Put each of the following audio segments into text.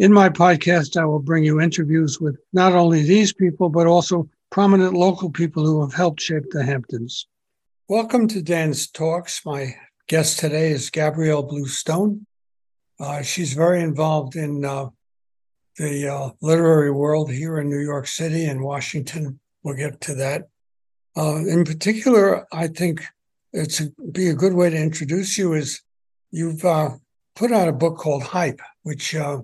In my podcast, I will bring you interviews with not only these people, but also prominent local people who have helped shape the Hamptons. Welcome to Dan's Talks. My guest today is Gabrielle Bluestone. Uh, she's very involved in uh, the uh, literary world here in New York City and Washington. We'll get to that. Uh, in particular, I think it's a, be a good way to introduce you is you've uh, put out a book called Hype, which uh,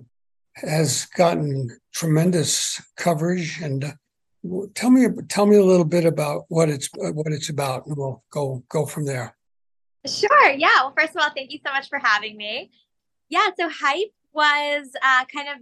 has gotten tremendous coverage. And tell me tell me a little bit about what it's what it's about, and we'll go go from there. Sure. Yeah. Well, first of all, thank you so much for having me. Yeah. So Hype was uh, kind of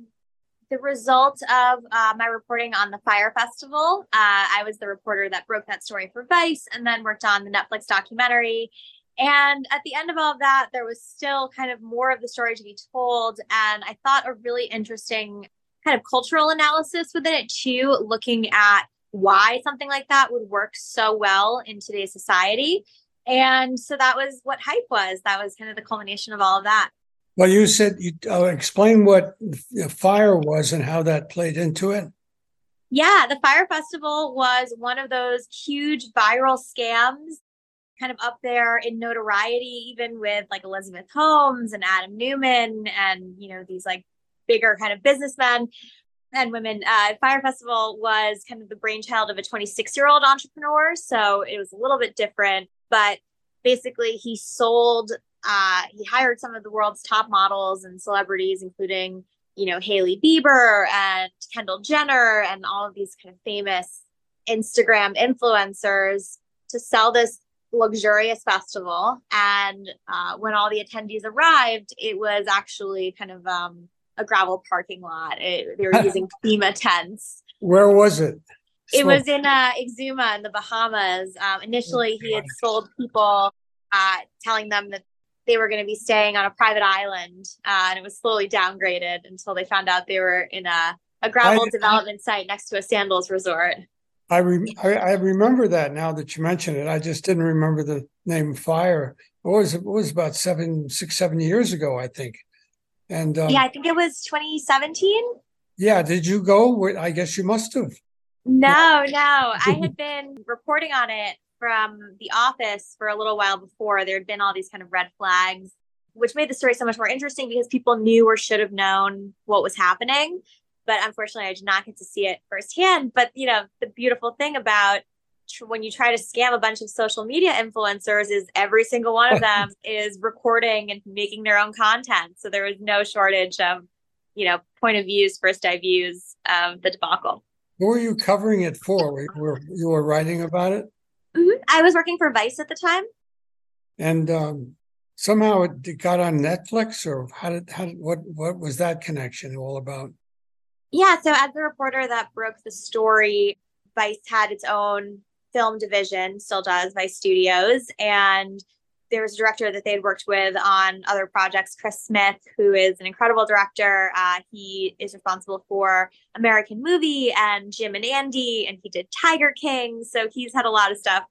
the result of uh, my reporting on the Fyre Festival. Uh, I was the reporter that broke that story for Vice and then worked on the Netflix documentary. And at the end of all of that, there was still kind of more of the story to be told. And I thought a really interesting kind of cultural analysis within it, too, looking at why something like that would work so well in today's society. And so that was what hype was. That was kind of the culmination of all of that. Well, you said you uh, explain what Fyre was and how that played into it. Yeah, the Fyre Festival was one of those huge viral scams, kind of up there in notoriety, even with like Elizabeth Holmes and Adam Neumann and, you know, these like bigger kind of businessmen and women. Uh, Fyre Festival was kind of the brainchild of a 26 year old entrepreneur. So it was a little bit different, but basically he sold uh, he hired some of the world's top models and celebrities, including, you know, Hailey Bieber and Kendall Jenner and all of these kind of famous Instagram influencers to sell this luxurious festival. And uh, when all the attendees arrived, it was actually kind of um, a gravel parking lot. It, they were using FEMA tents. Where was it? It was in uh, Exuma in the Bahamas. Um, initially, he had sold people, uh, telling them that they were going to be staying on a private island, uh, and it was slowly downgraded until they found out they were in a, a gravel I, development I, site next to a sandals resort. I, re- I, I remember that now that you mention it. I just didn't remember the name Fyre. It was it was about seven, six, seven years ago, I think. And um, yeah, I think it was 2017. Yeah, did you go? I guess you must have. No, no, I had been reporting on it from the office for a little while before, there had been all these kind of red flags, which made the story so much more interesting because people knew or should have known what was happening. But unfortunately, I did not get to see it firsthand. But, you know, the beautiful thing about when you try to scam a bunch of social media influencers is every single one of them is recording and making their own content. So there was no shortage of, you know, point of views, first eye views of the debacle. Who were you covering it for? You were, you were writing about it? Mm-hmm. I was working for Vice at the time. And um, somehow it got on Netflix, or how did how did, what what was that connection all about? Yeah, so as the reporter that broke the story, Vice had its own film division, still does, Vice Studios, and there was a director that they had worked with on other projects, Chris Smith, who is an incredible director. Uh, he is responsible for American Movie and Jim and Andy, and he did Tiger King. So he's had a lot of stuff,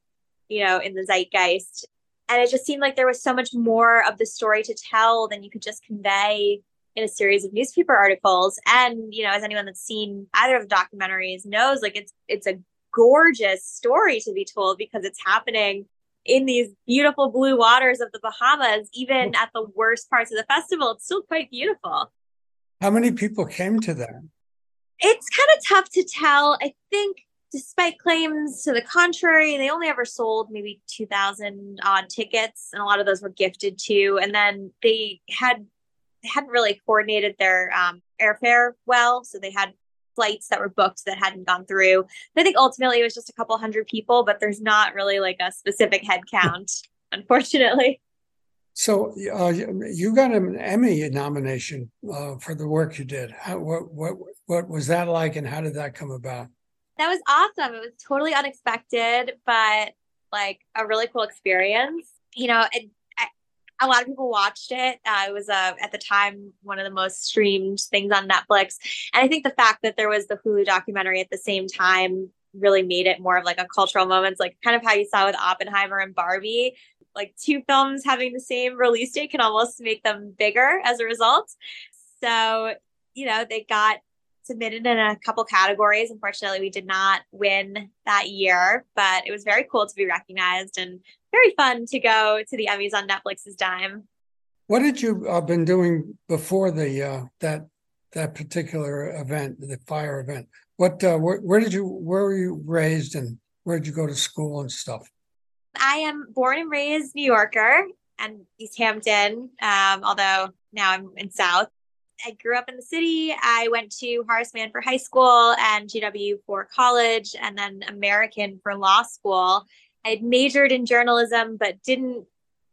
you know, in the zeitgeist. And it just seemed like there was so much more of the story to tell than you could just convey in a series of newspaper articles. And, you know, as anyone that's seen either of the documentaries knows, like it's it's a gorgeous story to be told because it's happening in these beautiful blue waters of the Bahamas, even at the worst parts of the festival, it's still quite beautiful. How many people came to that? It's kind of tough to tell. I think, despite claims to the contrary, they only ever sold maybe 2,000 odd tickets, and a lot of those were gifted too. And then they had they hadn't really coordinated their um, airfare well, so they had flights that were booked that hadn't gone through. I think ultimately it was just a couple hundred people, but there's not really like a specific head count, unfortunately. So uh, you got an Emmy nomination uh, for the work you did. How, what what what was that like, and how did that come about? That was awesome. It was totally unexpected, but like a really cool experience. You know, it, a lot of people watched it. Uh, it was uh, at the time one of the most streamed things on Netflix, and I think the fact that there was the Hulu documentary at the same time really made it more of like a cultural moment, it's like kind of how you saw with Oppenheimer and Barbie like two films having the same release date can almost make them bigger as a result. So, you know, they got submitted in a couple categories. Unfortunately, we did not win that year, but it was very cool to be recognized and very fun to go to the Emmys on Netflix's dime. What had you uh, been doing before the uh, that that particular event, the Fyre event? What uh, where, where did you where were you raised and where did you go to school and stuff? I am born and raised New Yorker and East Hampton, um, although now I'm in South. I grew up in the city. I went to Horace Mann for high school and GW for college, and then American for law school. I had majored in journalism, but didn't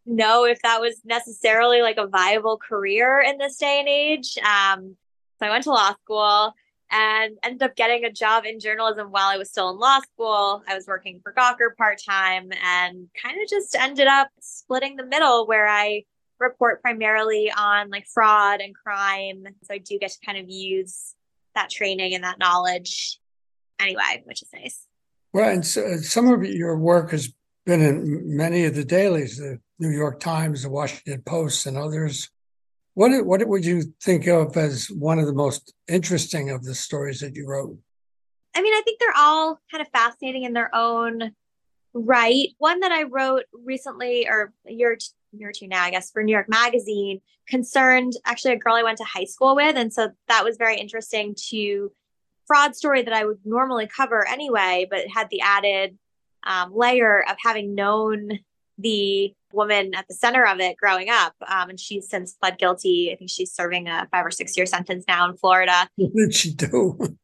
know if that was necessarily like a viable career in this day and age. Um, so I went to law school and ended up getting a job in journalism while I was still in law school. I was working for Gawker part time and kind of just ended up splitting the middle where I report primarily on like fraud and crime. So I do get to kind of use that training and that knowledge anyway, which is nice. Well, and so, some of your work has been in many of the dailies, the New York Times, the Washington Post, and others. What what would you think of as one of the most interesting of the stories that you wrote? I mean, I think they're all kind of fascinating in their own right. One that I wrote recently, or a year, year or two now, I guess, for New York Magazine, concerned actually a girl I went to high school with, and so that was very interesting to fraud story that I would normally cover anyway, but had the added um, layer of having known the woman at the center of it growing up. Um, and she's since pled guilty. I think she's serving a five or six year sentence now in Florida. What did she do?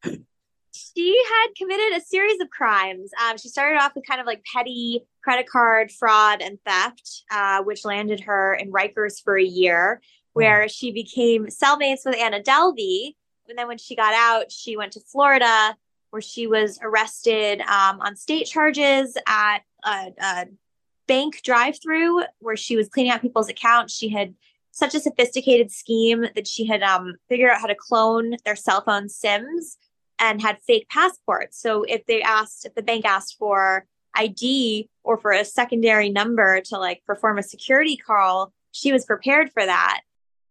She had committed a series of crimes. Um, she started off with kind of like petty credit card fraud and theft, uh, which landed her in Rikers for a year, where oh. she became cellmates with Anna Delvey. And then when she got out, she went to Florida, where she was arrested um, on state charges at a, a bank drive through where she was cleaning out people's accounts. She had such a sophisticated scheme that she had um, figured out how to clone their cell phone SIMs and had fake passports. So if they asked, if the bank asked for ID or for a secondary number to like perform a security call, she was prepared for that.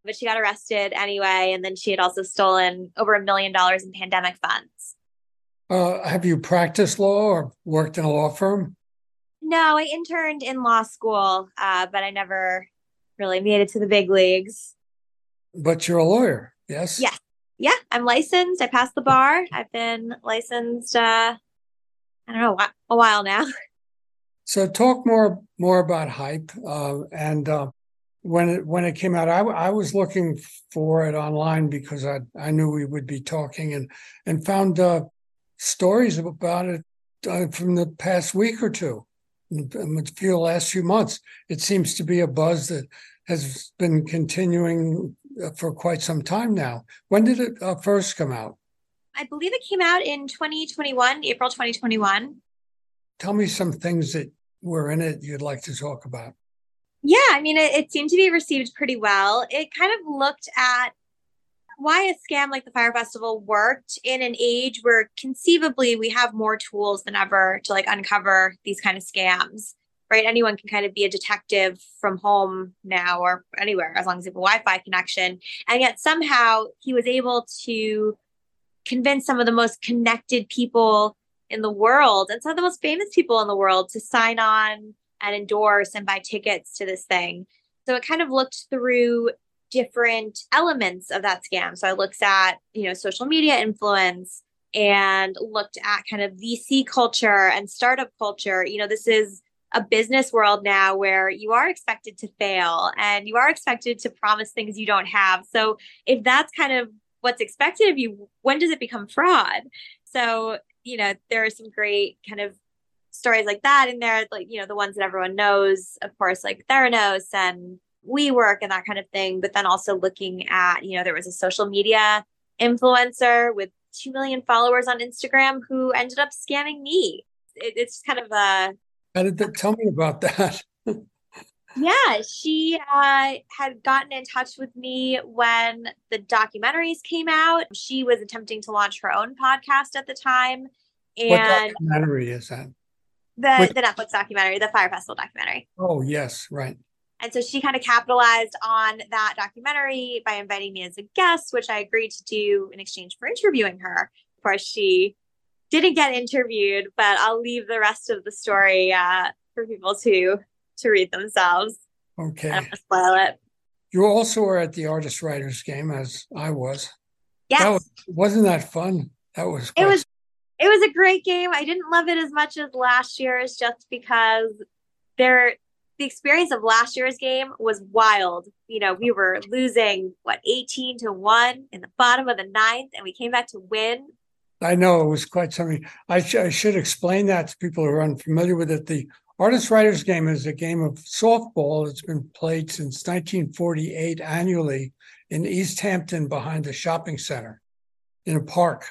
But she got arrested anyway. And then she had also stolen over a million dollars in pandemic funds. Uh, have you practiced law or worked in a law firm? No, I interned in law school, uh, but I never really made it to the big leagues. But you're a lawyer, yes? Yes. Yeah, I'm licensed. I passed the bar. I've been licensed, uh, I don't know, a while now. So talk more more about hype uh, and uh, when it when it came out. I, I was looking for it online because I I knew we would be talking and and found uh, stories about it uh, from the past week or two a few last few months. It seems to be a buzz that has been continuing for quite some time now. When did it uh, first come out? I believe it came out in 2021, April 2021. Tell me some things that were in it you'd like to talk about. Yeah, I mean, it, it seemed to be received pretty well. It kind of looked at why a scam like the Fyre Festival worked in an age where conceivably we have more tools than ever to like uncover these kind of scams right anyone can kind of be a detective from home now or anywhere as long as you have a wi-fi connection and yet somehow he was able to convince some of the most connected people in the world and some of the most famous people in the world to sign on and endorse and buy tickets to this thing so it kind of looked through different elements of that scam. So I looked at, you know, social media influence and looked at kind of VC culture and startup culture. You know, this is a business world now where you are expected to fail and you are expected to promise things you don't have. So if that's kind of what's expected of you, when does it become fraud? So, you know, there are some great kind of stories like that in there, like, you know, the ones that everyone knows, of course, like Theranos and WeWork and that kind of thing. But then also looking at, you know, there was a social media influencer with 2 million followers on Instagram who ended up scamming me. It, it's kind of a. How did that, tell me about that? yeah, she uh, had gotten in touch with me when the documentaries came out. She was attempting to launch her own podcast at the time. And what documentary is that? The, Which, the Netflix documentary, the Fyre Festival documentary. Oh, yes, right. And so she kind of capitalized on that documentary by inviting me as a guest, which I agreed to do in exchange for interviewing her. Of course, she didn't get interviewed, but I'll leave the rest of the story uh, for people to to read themselves. Okay. I don't spoil it. You also were at the artist writers game as I was. Yes. That was, wasn't that fun? That was it was it was a great game. I didn't love it as much as last year's just because there the experience of last year's game was wild. You know, we were losing what 18 to 1 in the bottom of the ninth, and we came back to win. I know it was quite something. I, sh- I should explain that to people who are unfamiliar with it. The Artist Writers Game is a game of softball that's been played since 1948 annually in East Hampton behind the shopping center in a park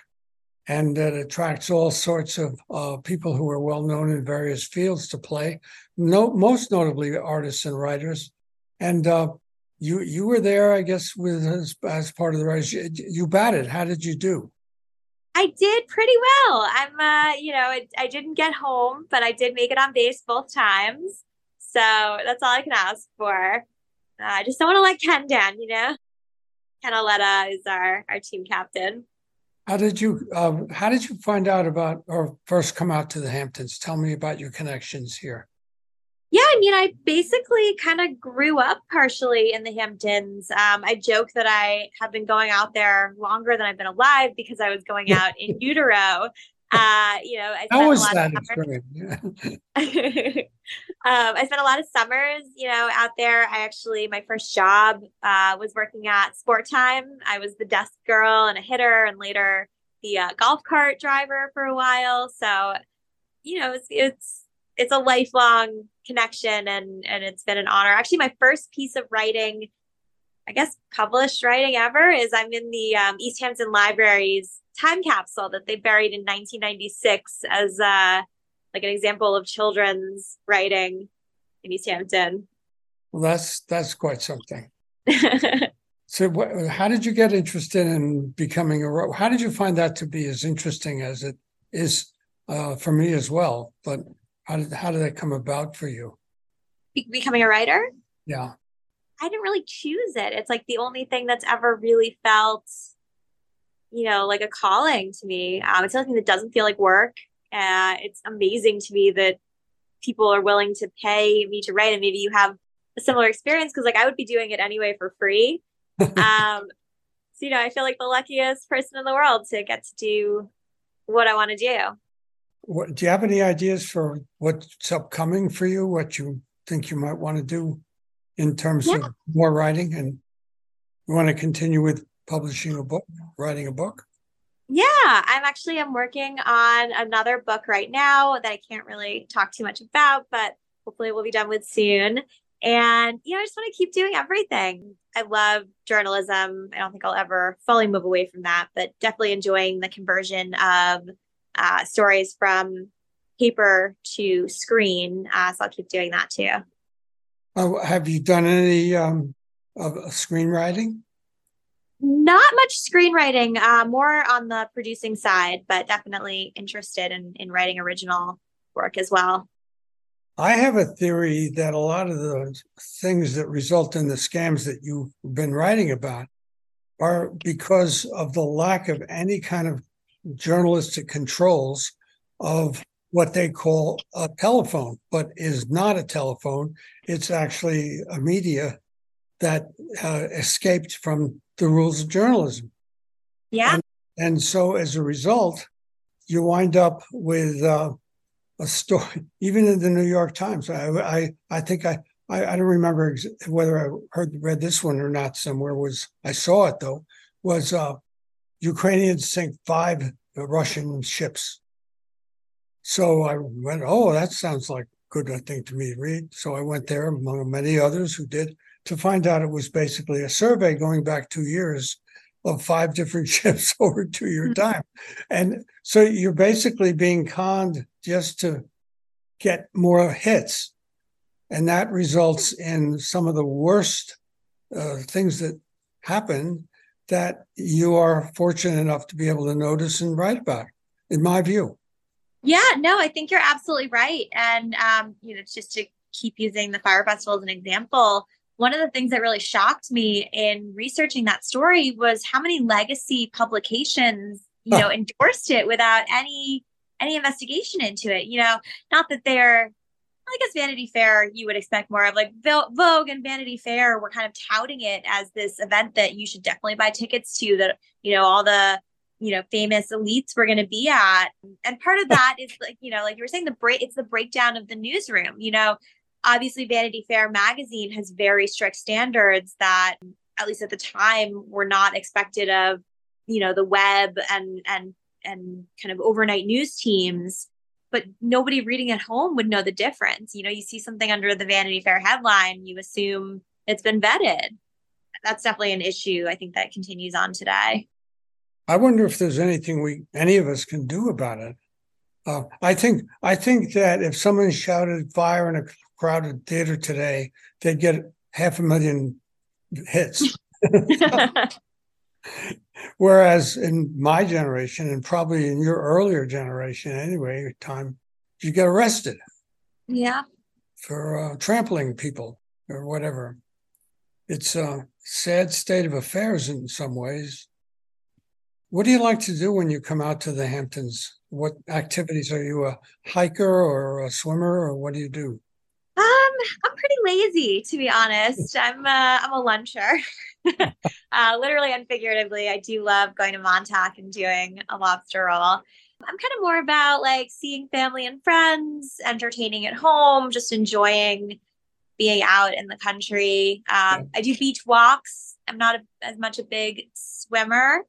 and it attracts all sorts of uh, people who are well known in various fields to play. No, most notably artists and writers. And uh, you you were there, I guess, with as, as part of the writers. You, you, batted. How did you do? I did pretty well. I'm, uh, you know, I, I didn't get home, but I did make it on base both times. So that's all I can ask for. Uh, I just don't want to let Ken down, you know. Ken Auletta is our our team captain. How did you um, How did you find out about or first come out to the Hamptons? Tell me about your connections here. Yeah, I mean, I basically kind of grew up partially in the Hamptons. Um, I joke that I have been going out there longer than I've been alive because I was going out in utero. Uh, you know, I How was that experience? um, I spent a lot of summers, you know, out there. I actually, my first job uh, was working at Sport Time. I was the desk girl and a hitter, and later the uh, golf cart driver for a while. So, you know, it's it's it's a lifelong connection, and and it's been an honor. Actually, my first piece of writing, I guess, published writing ever is I'm in the um, East Hampton Library's time capsule that they buried in 1996 as uh, like an example of children's writing in East Hampton. Well, that's that's quite something. so, wh- how did you get interested in becoming a? How did you find that to be as interesting as it is uh, for me as well? But how did how did that come about for you? Be- becoming a writer? Yeah. I didn't really choose it. It's like the only thing that's ever really felt you know, like a calling to me. Um, it's something that doesn't feel like work. Uh, it's amazing to me that people are willing to pay me to write, and maybe you have a similar experience because, like, I would be doing it anyway for free. um, so, you know, I feel like the luckiest person in the world to get to do what I want to do. What, do you have any ideas for what's upcoming for you? What you think you might want to do in terms yeah. of more writing, and you want to continue with publishing a book, writing a book? Yeah, I'm actually I'm working on another book right now that I can't really talk too much about, but hopefully we'll be done with soon. And you know, I just want to keep doing everything. I love journalism. I don't think I'll ever fully move away from that, but definitely enjoying the conversion of uh, stories from paper to screen. Uh, so I'll keep doing that too. Uh, have you done any um, of screenwriting? Not much screenwriting, uh, more on the producing side, but definitely interested in, in writing original work as well. I have a theory that a lot of the things that result in the scams that you've been writing about are because of the lack of any kind of journalistic controls of what they call a telephone, but is not a telephone. It's actually a media that uh, escaped from the rules of journalism. Yeah. And, and so as a result, you wind up with uh, a story, even in the New York Times. I, I, I think I, I, I don't remember ex- whether I heard read this one or not. Somewhere was I saw it though. Was uh, Ukrainians sink five Russian ships. So I went, oh, that sounds like good thing to me to read. So I went there among many others who did to find out it was basically a survey going back two years of five different ships over two year time. And so you're basically being conned just to get more hits. And that results in some of the worst uh, things that happen that you are fortunate enough to be able to notice and write about, in my view. Yeah, no, I think you're absolutely right. And, um, you know, just to keep using the Fyre Festival as an example, one of the things that really shocked me in researching that story was how many legacy publications, you know, endorsed it without any any investigation into it. You know, not that they're I guess Vanity Fair, you would expect more of like Vogue and Vanity Fair were kind of touting it as this event that you should definitely buy tickets to that, you know, all the, you know, famous elites were going to be at. And part of that is like, you know, like you were saying, the break, it's the breakdown of the newsroom. You know, obviously Vanity Fair magazine has very strict standards that, at least at the time, were not expected of, you know, the web and, and, and kind of overnight news teams but nobody reading at home would know the difference. You know, you see something under the Vanity Fair headline, you assume it's been vetted. That's definitely an issue. I think that continues on today. I wonder if there's anything we any of us can do about it. Uh, I think I think that if someone shouted fire in a crowded theater today, they'd get half a million hits. Whereas in my generation, and probably in your earlier generation anyway, time, you get arrested. Yeah. For uh, trampling people or whatever. It's a sad state of affairs in some ways. What do you like to do when you come out to the Hamptons? What activities are you a hiker or a swimmer or what do you do? I'm pretty lazy to be honest. I'm uh, I'm a luncher. uh, literally and figuratively, I do love going to Montauk and doing a lobster roll. I'm kind of more about like seeing family and friends, entertaining at home, just enjoying being out in the country. Um, I do beach walks. I'm not a, as much a big swimmer.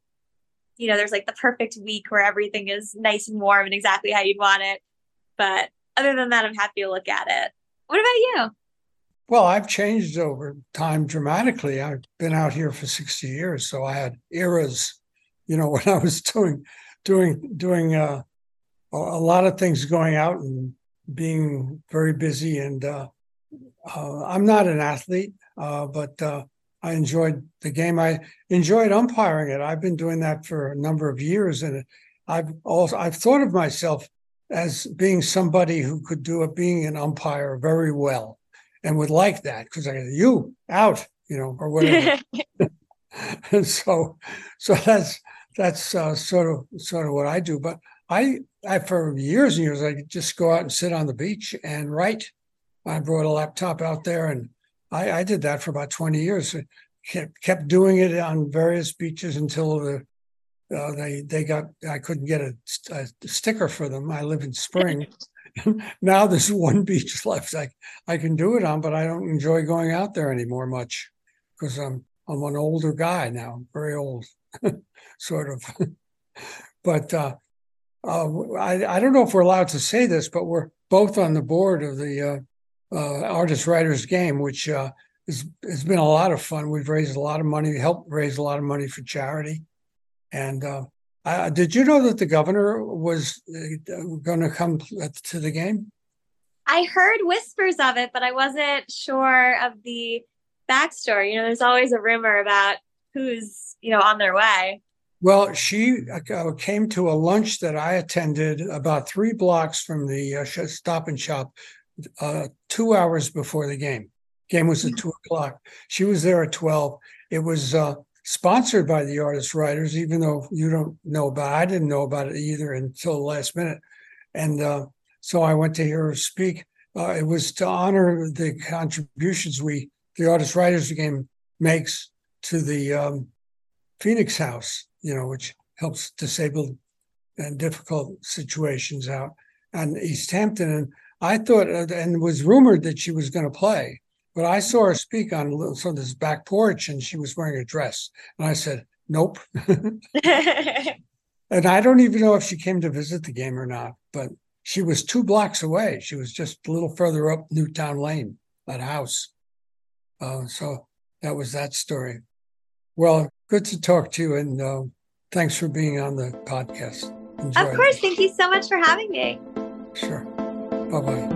You know, there's like the perfect week where everything is nice and warm and exactly how you'd want it. But other than that, I'm happy to look at it. What about you? Well, I've changed over time dramatically. I've been out here for 60 years, so I had eras, you know, when I was doing doing doing uh, a, lot of things going out and being very busy and uh, uh, I'm not an athlete, uh, but uh, I enjoyed the game. I enjoyed umpiring it. I've been doing that for a number of years, and I've also I've thought of myself as being somebody who could do a being an umpire very well, and would like that because I got you out, you know, or whatever. and so, so that's that's uh, sort of sort of what I do. But I, I for years and years, I just go out and sit on the beach and write. I brought a laptop out there, and I, I did that for about twenty years. Kept kept doing it on various beaches until the uh, they they got I couldn't get a, a, sticker for them. I live in Spring. now there's one beach left I I can do it on, but I don't enjoy going out there anymore much because I'm I'm an older guy now, very old, sort of. but uh, uh, I I don't know if we're allowed to say this, but we're both on the board of the uh, uh artist writers game, which uh, is has been a lot of fun. We've raised a lot of money, helped raise a lot of money for charity and uh, I, did you know that the governor was uh, going to come to the game? I heard whispers of it, but I wasn't sure of the backstory. You know, there's always a rumor about who's you know on their way. Well, she uh, came to a lunch that I attended about three blocks from the uh, Stop and Shop, uh, two hours before the game. Game was at two o'clock. She was there at twelve. It was uh, sponsored by the artist writers, even though you don't know about it. I didn't know about it either until the last minute. And uh, so I went to hear her speak. Uh, it was to honor the contributions we, the artist writers game, makes to the um, Phoenix House, you know, which helps disabled and difficult situations out on East Hampton. And I thought, uh, and it was rumored that she was going to play. But I saw her speak on so this back porch, and she was wearing a dress, and I said, "Nope." and I don't even know if she came to visit the game or not, but she was two blocks away. She was just a little further up Newtown Lane, that house. Uh, so that was that story. Well, good to talk to you, and uh, thanks for being on the podcast. Enjoy of course. It. Thank you so much for having me. Sure. Bye bye.